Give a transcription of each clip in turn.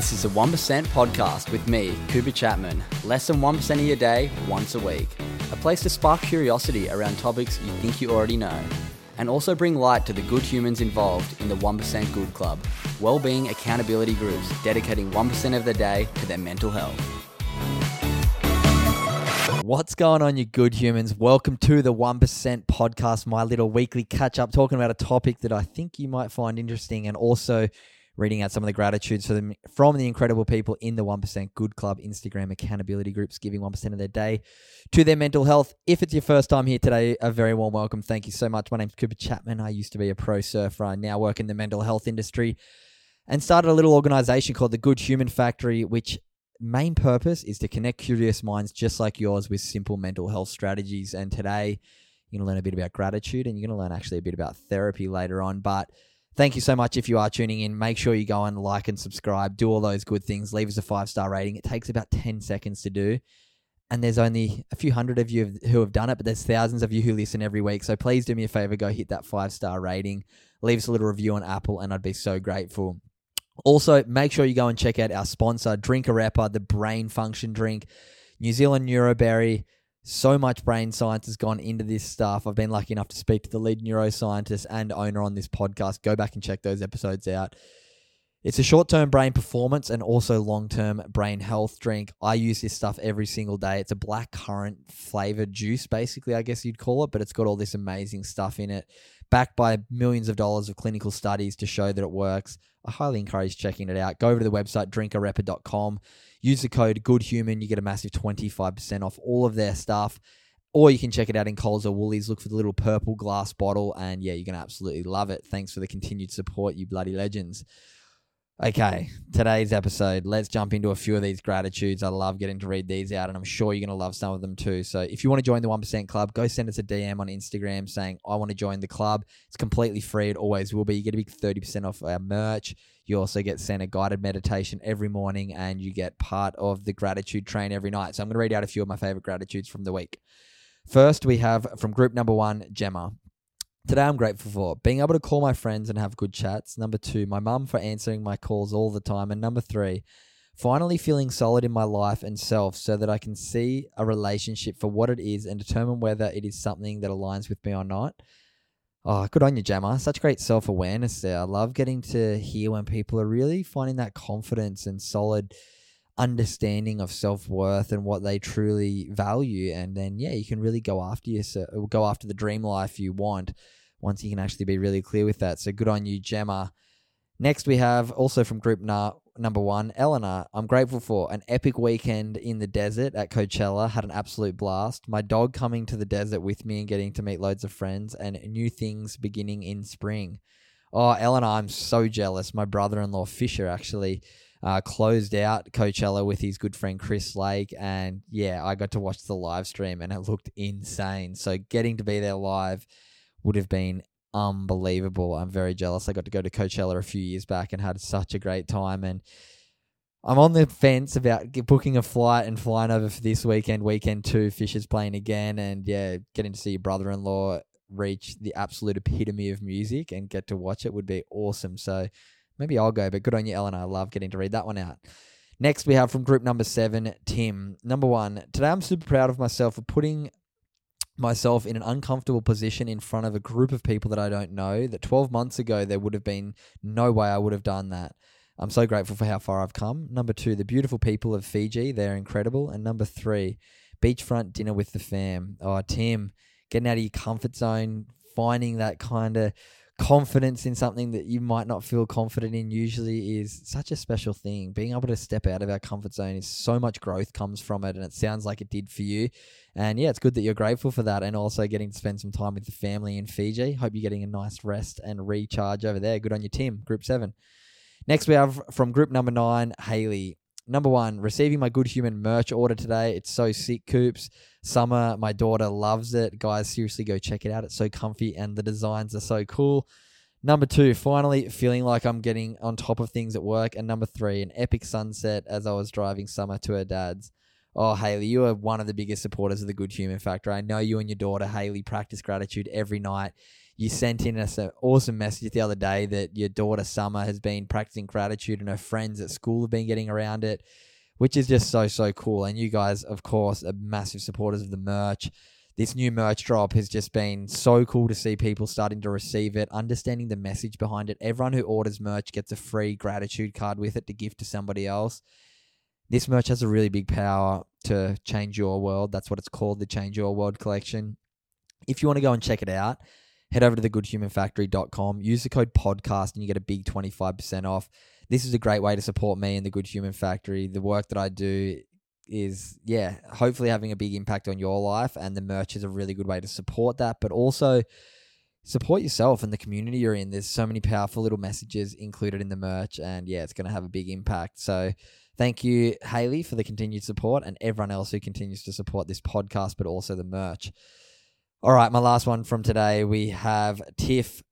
This is a 1% podcast with me, Cooper Chapman. Less than 1% of your day, once a week. A place to spark curiosity around topics you think you already know. And also bring light to the good humans involved in the 1% Good Club, well-being accountability groups dedicating 1% of their day to their mental health. What's going on, you good humans? Welcome to the 1% podcast, my little weekly catch up, talking about a topic that I think you might find interesting and also reading out some of the gratitudes for them from the incredible people in the 1% Good Club Instagram accountability groups, giving 1% of their day to their mental health. If it's your first time here today, a very warm welcome. Thank you so much. My name's Cooper Chapman. I used to be a pro surfer. I now work in the mental health industry and started a little organization called the Good Human Factory, which main purpose is to connect curious minds just like yours with simple mental health strategies. And today, you're going to learn a bit about gratitude and you're going to learn actually a bit about therapy later on. But thank you so much if you are tuning in. Make sure you go and like and subscribe, do all those good things, leave us a five star rating. It takes about 10 seconds to do. And there's only a few hundred of you who have done it, but there's thousands of you who listen every week. So please do me a favor, go hit that five star rating, leave us a little review on Apple, and I'd be so grateful. Also, make sure you go and check out our sponsor, Drink Arepa, the brain function drink. New Zealand Neuroberry. So much brain science has gone into this stuff. I've been lucky enough to speak to the lead neuroscientist and owner on this podcast. Go back and check those episodes out. It's a short term brain performance and also long term brain health drink. I use this stuff every single day. It's a black currant flavored juice, basically, I guess you'd call it, but it's got all this amazing stuff in it, backed by millions of dollars of clinical studies to show that it works. I highly encourage checking it out. Go over to the website, drinkarepa.com. Use the code GOODHUMAN. You get a massive 25% off all of their stuff. Or you can check it out in Coles or Woolies. Look for the little purple glass bottle. And yeah, you're going to absolutely love it. Thanks for the continued support, you bloody legends. Okay, today's episode, let's jump into a few of these gratitudes. I love getting to read these out, and I'm sure you're going to love some of them too. So, if you want to join the 1% Club, go send us a DM on Instagram saying, I want to join the club. It's completely free, it always will be. You get a big 30% off our merch. You also get sent a guided meditation every morning, and you get part of the gratitude train every night. So, I'm going to read out a few of my favorite gratitudes from the week. First, we have from group number one, Gemma. Today, I'm grateful for being able to call my friends and have good chats. Number two, my mum for answering my calls all the time. And number three, finally feeling solid in my life and self so that I can see a relationship for what it is and determine whether it is something that aligns with me or not. Oh, good on you, Gemma. Such great self awareness there. I love getting to hear when people are really finding that confidence and solid understanding of self worth and what they truly value, and then yeah, you can really go after your go after the dream life you want once you can actually be really clear with that. So good on you, Gemma. Next, we have also from group na- number one, Eleanor. I'm grateful for an epic weekend in the desert at Coachella. Had an absolute blast. My dog coming to the desert with me and getting to meet loads of friends and new things beginning in spring. Oh, Eleanor, I'm so jealous. My brother in law, Fisher, actually uh, closed out Coachella with his good friend Chris Lake. And yeah, I got to watch the live stream and it looked insane. So getting to be there live would have been unbelievable. I'm very jealous. I got to go to Coachella a few years back and had such a great time. And I'm on the fence about booking a flight and flying over for this weekend. Weekend two, Fisher's playing again, and yeah, getting to see your brother-in-law reach the absolute epitome of music and get to watch it would be awesome. So maybe I'll go, but good on you, Ellen. I love getting to read that one out. Next, we have from group number seven, Tim. Number one, today I'm super proud of myself for putting myself in an uncomfortable position in front of a group of people that I don't know. That 12 months ago, there would have been no way I would have done that. I'm so grateful for how far I've come. Number two, the beautiful people of Fiji. They're incredible. And number three, beachfront dinner with the fam. Oh, Tim, getting out of your comfort zone, finding that kind of confidence in something that you might not feel confident in usually is such a special thing. Being able to step out of our comfort zone is so much growth comes from it, and it sounds like it did for you. And yeah, it's good that you're grateful for that, and also getting to spend some time with the family in Fiji. Hope you're getting a nice rest and recharge over there. Good on you, Tim. Group seven. Next, we have from group number nine, Haley. Number one, receiving my Good Human merch order today. It's so sick, Coops. Summer, my daughter loves it. Guys, seriously, go check it out. It's so comfy and the designs are so cool. Number two, finally feeling like I'm getting on top of things at work. And number three, an epic sunset as I was driving Summer to her dad's. Oh, Haley, you are one of the biggest supporters of the Good Human Factor. I know you and your daughter, Haley, practice gratitude every night. You sent in us an awesome message the other day that your daughter, Summer, has been practicing gratitude and her friends at school have been getting around it which is just so so cool. And you guys, of course, are massive supporters of the merch. This new merch drop has just been so cool to see people starting to receive it, understanding the message behind it. Everyone who orders merch gets a free gratitude card with it to give to somebody else. This merch has a really big power to change your world. That's what it's called, the Change Your World collection. If you want to go and check it out, head over to thegoodhumanfactory.com, use the code podcast, and you get a big 25% off this is a great way to support me and the Good Human Factory. The work that I do is, yeah, hopefully having a big impact on your life, and the merch is a really good way to support that, but also support yourself and the community you're in. There's so many powerful little messages included in the merch, and yeah, it's going to have a big impact. So, thank you, Haley, for the continued support, and everyone else who continues to support this podcast, but also the merch. All right, my last one from today. We have Tiff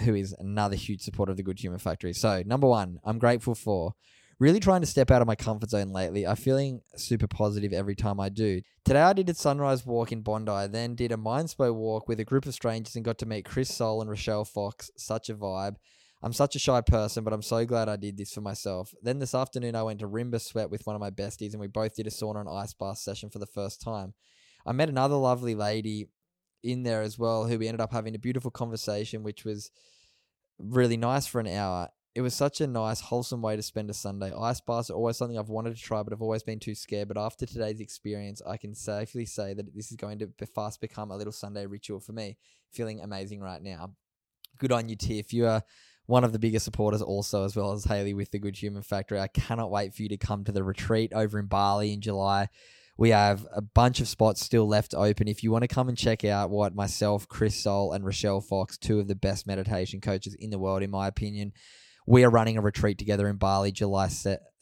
who is another huge supporter of the Good Human Factory. So, number one, I'm grateful for really trying to step out of my comfort zone lately. I'm feeling super positive every time I do. Today, I did a sunrise walk in Bondi, then did a Mindspo walk with a group of strangers and got to meet Chris Soul and Rochelle Fox. Such a vibe. I'm such a shy person, but I'm so glad I did this for myself. Then this afternoon, I went to Rimba Sweat with one of my besties, and we both did a sauna and ice bath session for the first time. I met another lovely lady in there as well, who we ended up having a beautiful conversation, which was really nice for an hour. It was such a nice, wholesome way to spend a Sunday. Ice baths are always something I've wanted to try, but I've always been too scared. But after today's experience, I can safely say that this is going to fast become a little Sunday ritual for me. Feeling amazing right now. Good on you, Tiff. You are one of the biggest supporters also as well as Haley with the Good Human Factory. I cannot wait for you to come to the retreat over in Bali in July. We have a bunch of spots still left open. If you want to come and check out what myself, Chris Soul, and Rochelle Fox, two of the best meditation coaches in the world, in my opinion, we are running a retreat together in Bali July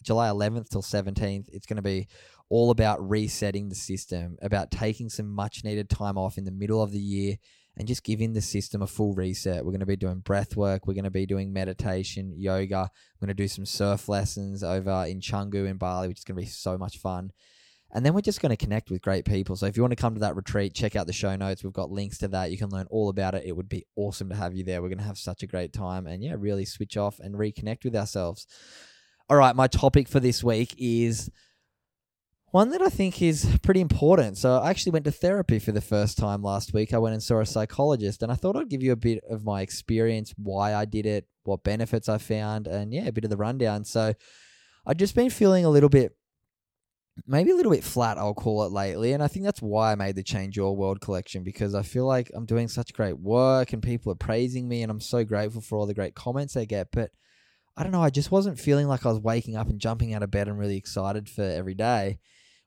July 11th till 17th. It's going to be all about resetting the system, about taking some much needed time off in the middle of the year and just giving the system a full reset. We're going to be doing breath work. We're going to be doing meditation, yoga. I'm going to do some surf lessons over in Canggu in Bali, which is going to be so much fun. And then we're just going to connect with great people. So if you want to come to that retreat, check out the show notes. We've got links to that. You can learn all about it. It would be awesome to have you there. We're going to have such a great time and yeah, really switch off and reconnect with ourselves. All right, my topic for this week is one that I think is pretty important. So I actually went to therapy for the first time last week. I went and saw a psychologist and I thought I'd give you a bit of my experience, why I did it, what benefits I found, and yeah, a bit of the rundown. So I've just been feeling a little bit maybe a little bit flat, I'll call it lately. And I think that's why I made the Change Your World collection because I feel like I'm doing such great work and people are praising me and I'm so grateful for all the great comments I get. But I don't know, I just wasn't feeling like I was waking up and jumping out of bed and really excited for every day,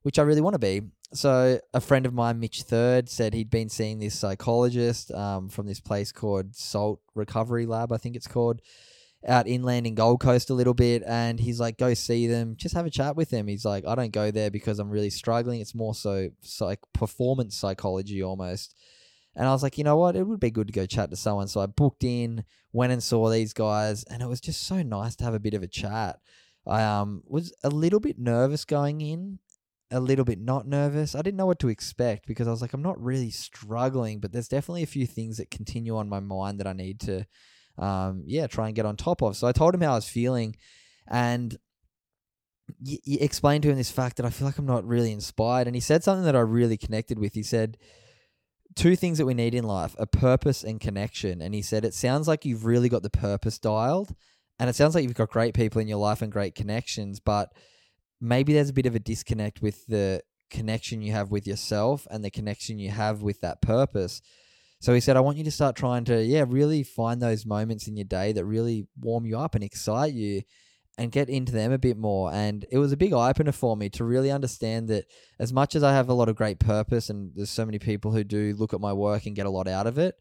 which I really want to be. So a friend of mine, Mitch Third, said he'd been seeing this psychologist um, from this place called Salt Recovery Lab, I think it's called out inland in Gold Coast a little bit, and he's like, "Go see them, just have a chat with them." He's like, "I don't go there because I'm really struggling. It's more so like performance psychology almost." And I was like, you know what? It would be good to go chat to someone. So I booked in, went and saw these guys, and it was just so nice to have a bit of a chat. I um was a little bit nervous going in, a little bit not nervous. I didn't know what to expect because I was like, I'm not really struggling, but there's definitely a few things that continue on my mind that I need to um, yeah, try and get on top of. So I told him how I was feeling, and y- y- explained to him this fact that I feel like I'm not really inspired. And he said something that I really connected with. He said, Two things that we need in life a purpose and connection. And he said, It sounds like you've really got the purpose dialed, and it sounds like you've got great people in your life and great connections, but maybe there's a bit of a disconnect with the connection you have with yourself and the connection you have with that purpose. So he said, I want you to start trying to, yeah, really find those moments in your day that really warm you up and excite you and get into them a bit more. And it was a big eye opener for me to really understand that as much as I have a lot of great purpose and there's so many people who do look at my work and get a lot out of it,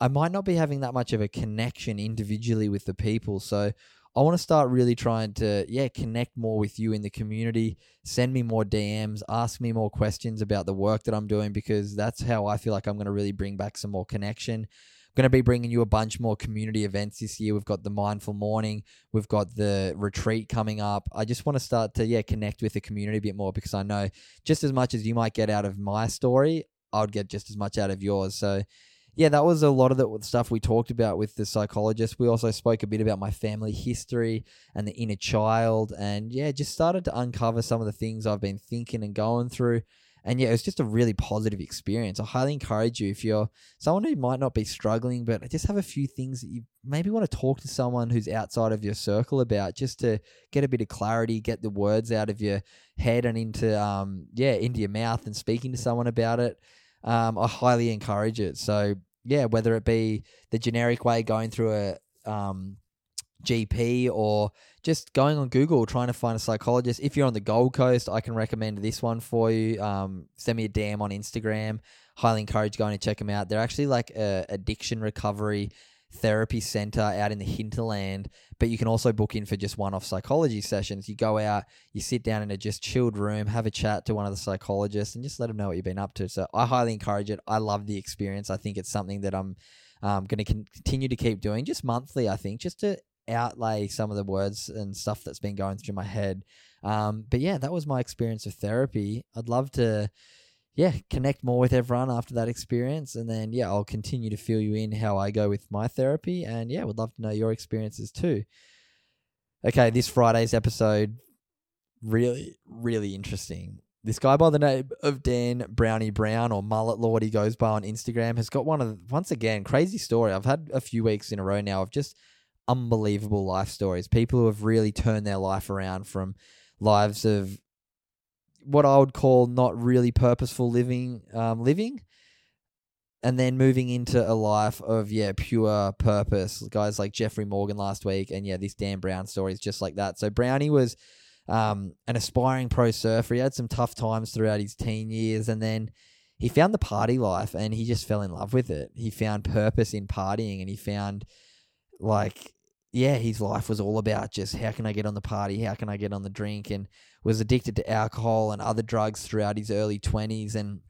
I might not be having that much of a connection individually with the people. So I want to start really trying to, yeah, connect more with you in the community. Send me more DMs, ask me more questions about the work that I'm doing because that's how I feel like I'm going to really bring back some more connection. I'm going to be bringing you a bunch more community events this year. We've got the Mindful Morning, we've got the retreat coming up. I just want to start to, yeah, connect with the community a bit more because I know just as much as you might get out of my story, I would get just as much out of yours. So, yeah, that was a lot of the stuff we talked about with the psychologist. We also spoke a bit about my family history and the inner child, and yeah, just started to uncover some of the things I've been thinking and going through. And yeah, it was just a really positive experience. I highly encourage you if you're someone who might not be struggling, but just have a few things that you maybe want to talk to someone who's outside of your circle about, just to get a bit of clarity, get the words out of your head and into um yeah into your mouth, and speaking to someone about it um, I highly encourage it. So yeah, whether it be the generic way going through a um, GP or just going on Google trying to find a psychologist. If you're on the Gold Coast, I can recommend this one for you. Um, send me a DM on Instagram. Highly encourage going to check them out. They're actually like a addiction recovery therapy center out in the hinterland, but you can also book in for just one off psychology sessions. You go out, you sit down in a just chilled room, have a chat to one of the psychologists, and just let them know what you've been up to. So I highly encourage it. I love the experience. I think it's something that I'm um, going to continue to keep doing just monthly, I think, just to outlay some of the words and stuff that's been going through my head. Um, but yeah, that was my experience of therapy. I'd love to yeah, connect more with everyone after that experience. And then, yeah, I'll continue to fill you in how I go with my therapy. And yeah, would love to know your experiences too. Okay, this Friday's episode, really, really interesting. This guy by the name of Dan Brownie Brown or Mullet Lord, he goes by on Instagram, has got one of, once again, crazy story. I've had a few weeks in a row now of just unbelievable life stories. People who have really turned their life around from lives of what I would call not really purposeful living, um, living, and then moving into a life of yeah pure purpose. Guys like Jeffrey Morgan last week, and yeah, this Dan Brown story is just like that. So Brownie was um, an aspiring pro surfer. He had some tough times throughout his teen years, and then he found the party life, and he just fell in love with it. He found purpose in partying, and he found like yeah, his life was all about just how can I get on the party, how can I get on the drink, and was addicted to alcohol and other drugs throughout his early 20s and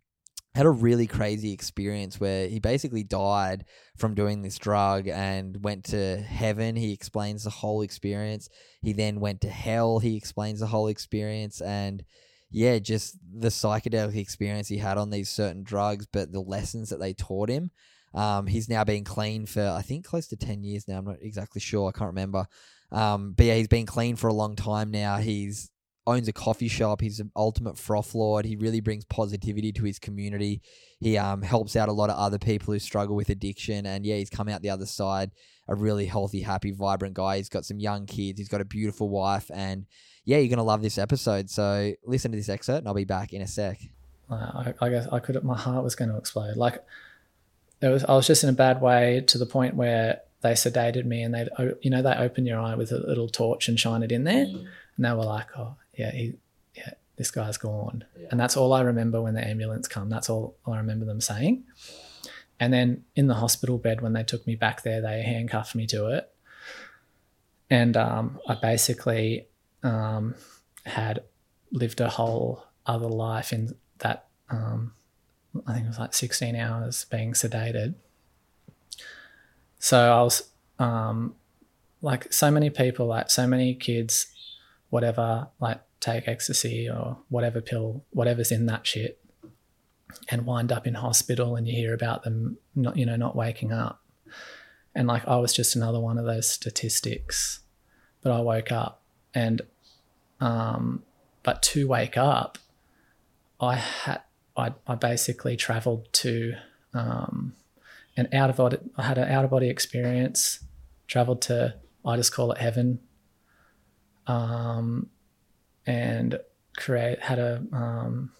had a really crazy experience where he basically died from doing this drug and went to heaven. He explains the whole experience. He then went to hell. He explains the whole experience. And yeah, just the psychedelic experience he had on these certain drugs, but the lessons that they taught him um, he's now been clean for I think close to ten years now. I'm not exactly sure. I can't remember. Um, but yeah, he's been clean for a long time now. He's owns a coffee shop. He's an ultimate froth lord. He really brings positivity to his community. He um, helps out a lot of other people who struggle with addiction. And yeah, he's come out the other side a really healthy, happy, vibrant guy. He's got some young kids. He's got a beautiful wife. And yeah, you're going to love this episode. So listen to this excerpt and I'll be back in a sec. I, I guess I could, my heart was going to explode. Like, there was I was just in a bad way to the point where they sedated me and they you know they open your eye with a little torch and shine it in there. Mm. and they were like oh yeah he yeah this guy's gone. Yeah. and that's all I remember when the ambulance come. That's all I remember them saying. And then in the hospital bed when they took me back there they handcuffed me to it. And um, I basically um, had lived a whole other life in that um, I think it was like 16 hours being sedated. So I was um, like so many people, like so many kids, whatever, like take ecstasy or whatever pill, whatever's in that shit, and wind up in hospital, and you hear about them not, you know, not waking up. And like I was just another one of those statistics, but I woke up, and um, but to wake up, I had I, I basically traveled to um, an out of body, I had an out of body experience, traveled to, I just call it heaven, um, and create, had a, um,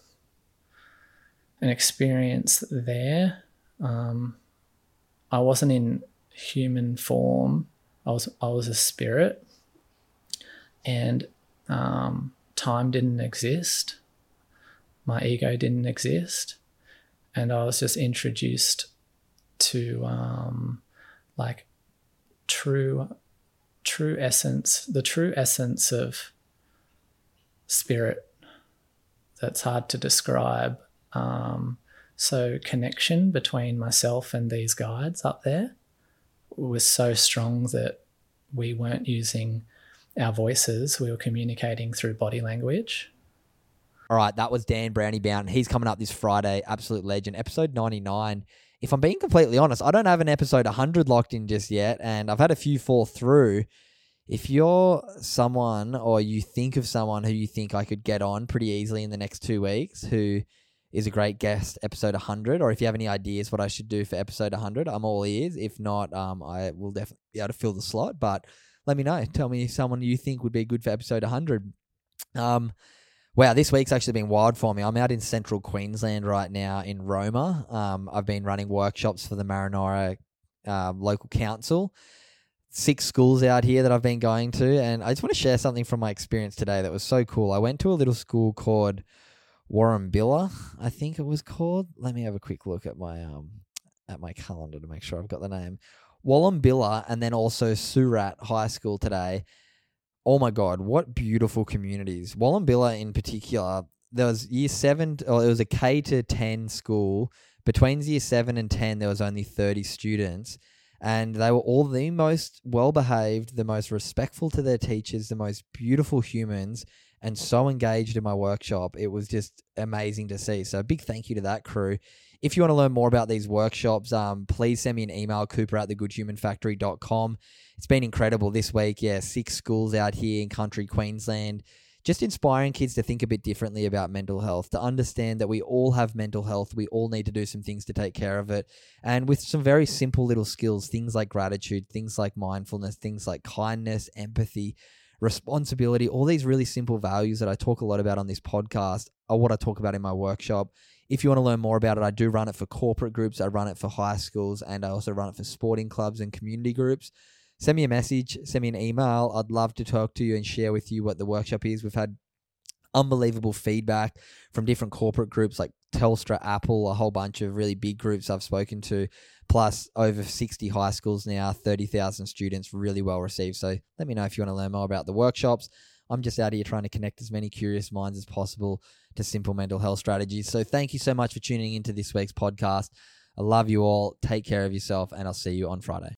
an experience there, um, I wasn't in human form. I was I was a spirit, and um, time didn't exist. My ego didn't exist, and I was just introduced to um, like true true essence, the true essence of spirit. That's hard to describe. Um, so connection between myself and these guides up there was so strong that we weren't using our voices, we were communicating through body language. All right, that was Dan Brownie Brown. He's coming up this Friday, absolute legend, episode 99. If I'm being completely honest, I don't have an episode 100 locked in just yet, and I've had a few fall through. If you're someone or you think of someone who you think I could get on pretty easily in the next two weeks, who is a great guest, episode 100, or if you have any ideas what I should do for episode 100, I'm all ears. If not, um, I will definitely be able to fill the slot. But let me know. Tell me someone you think would be good for episode 100. Um, wow, this week's actually been wild for me. I'm out in central Queensland right now in Roma. Um, I've been running workshops for the Maranoa uh, local council. Six schools out here that I've been going to, and I just want to share something from my experience today that was so cool. I went to a little school called Warrumbilla, I think it was called. Let me have a quick look at my um at my calendar to make sure I've got the name. Wallumbilla and then also Surat High School today. Oh my god, what beautiful communities. Wallumbilla in particular, there was year seven, or oh, it was a K to 10 school. Between year seven and 10, there was only 30 students. And they were all the most well behaved, the most respectful to their teachers, the most beautiful humans, and so engaged in my workshop. It was just amazing to see. So, big thank you to that crew. If you want to learn more about these workshops, um, please send me an email, cooper at thegoodhumanfactory.com. It's been incredible this week. Yeah, six schools out here in country Queensland. Just inspiring kids to think a bit differently about mental health, to understand that we all have mental health. We all need to do some things to take care of it. And with some very simple little skills, things like gratitude, things like mindfulness, things like kindness, empathy, responsibility, all these really simple values that I talk a lot about on this podcast are what I talk about in my workshop. If you want to learn more about it, I do run it for corporate groups, I run it for high schools, and I also run it for sporting clubs and community groups. Send me a message, send me an email. I'd love to talk to you and share with you what the workshop is. We've had unbelievable feedback from different corporate groups like Telstra, Apple, a whole bunch of really big groups I've spoken to, plus over 60 high schools now, 30,000 students, really well received. So let me know if you want to learn more about the workshops. I'm just out here trying to connect as many curious minds as possible to simple mental health strategies. So thank you so much for tuning into this week's podcast. I love you all. Take care of yourself, and I'll see you on Friday.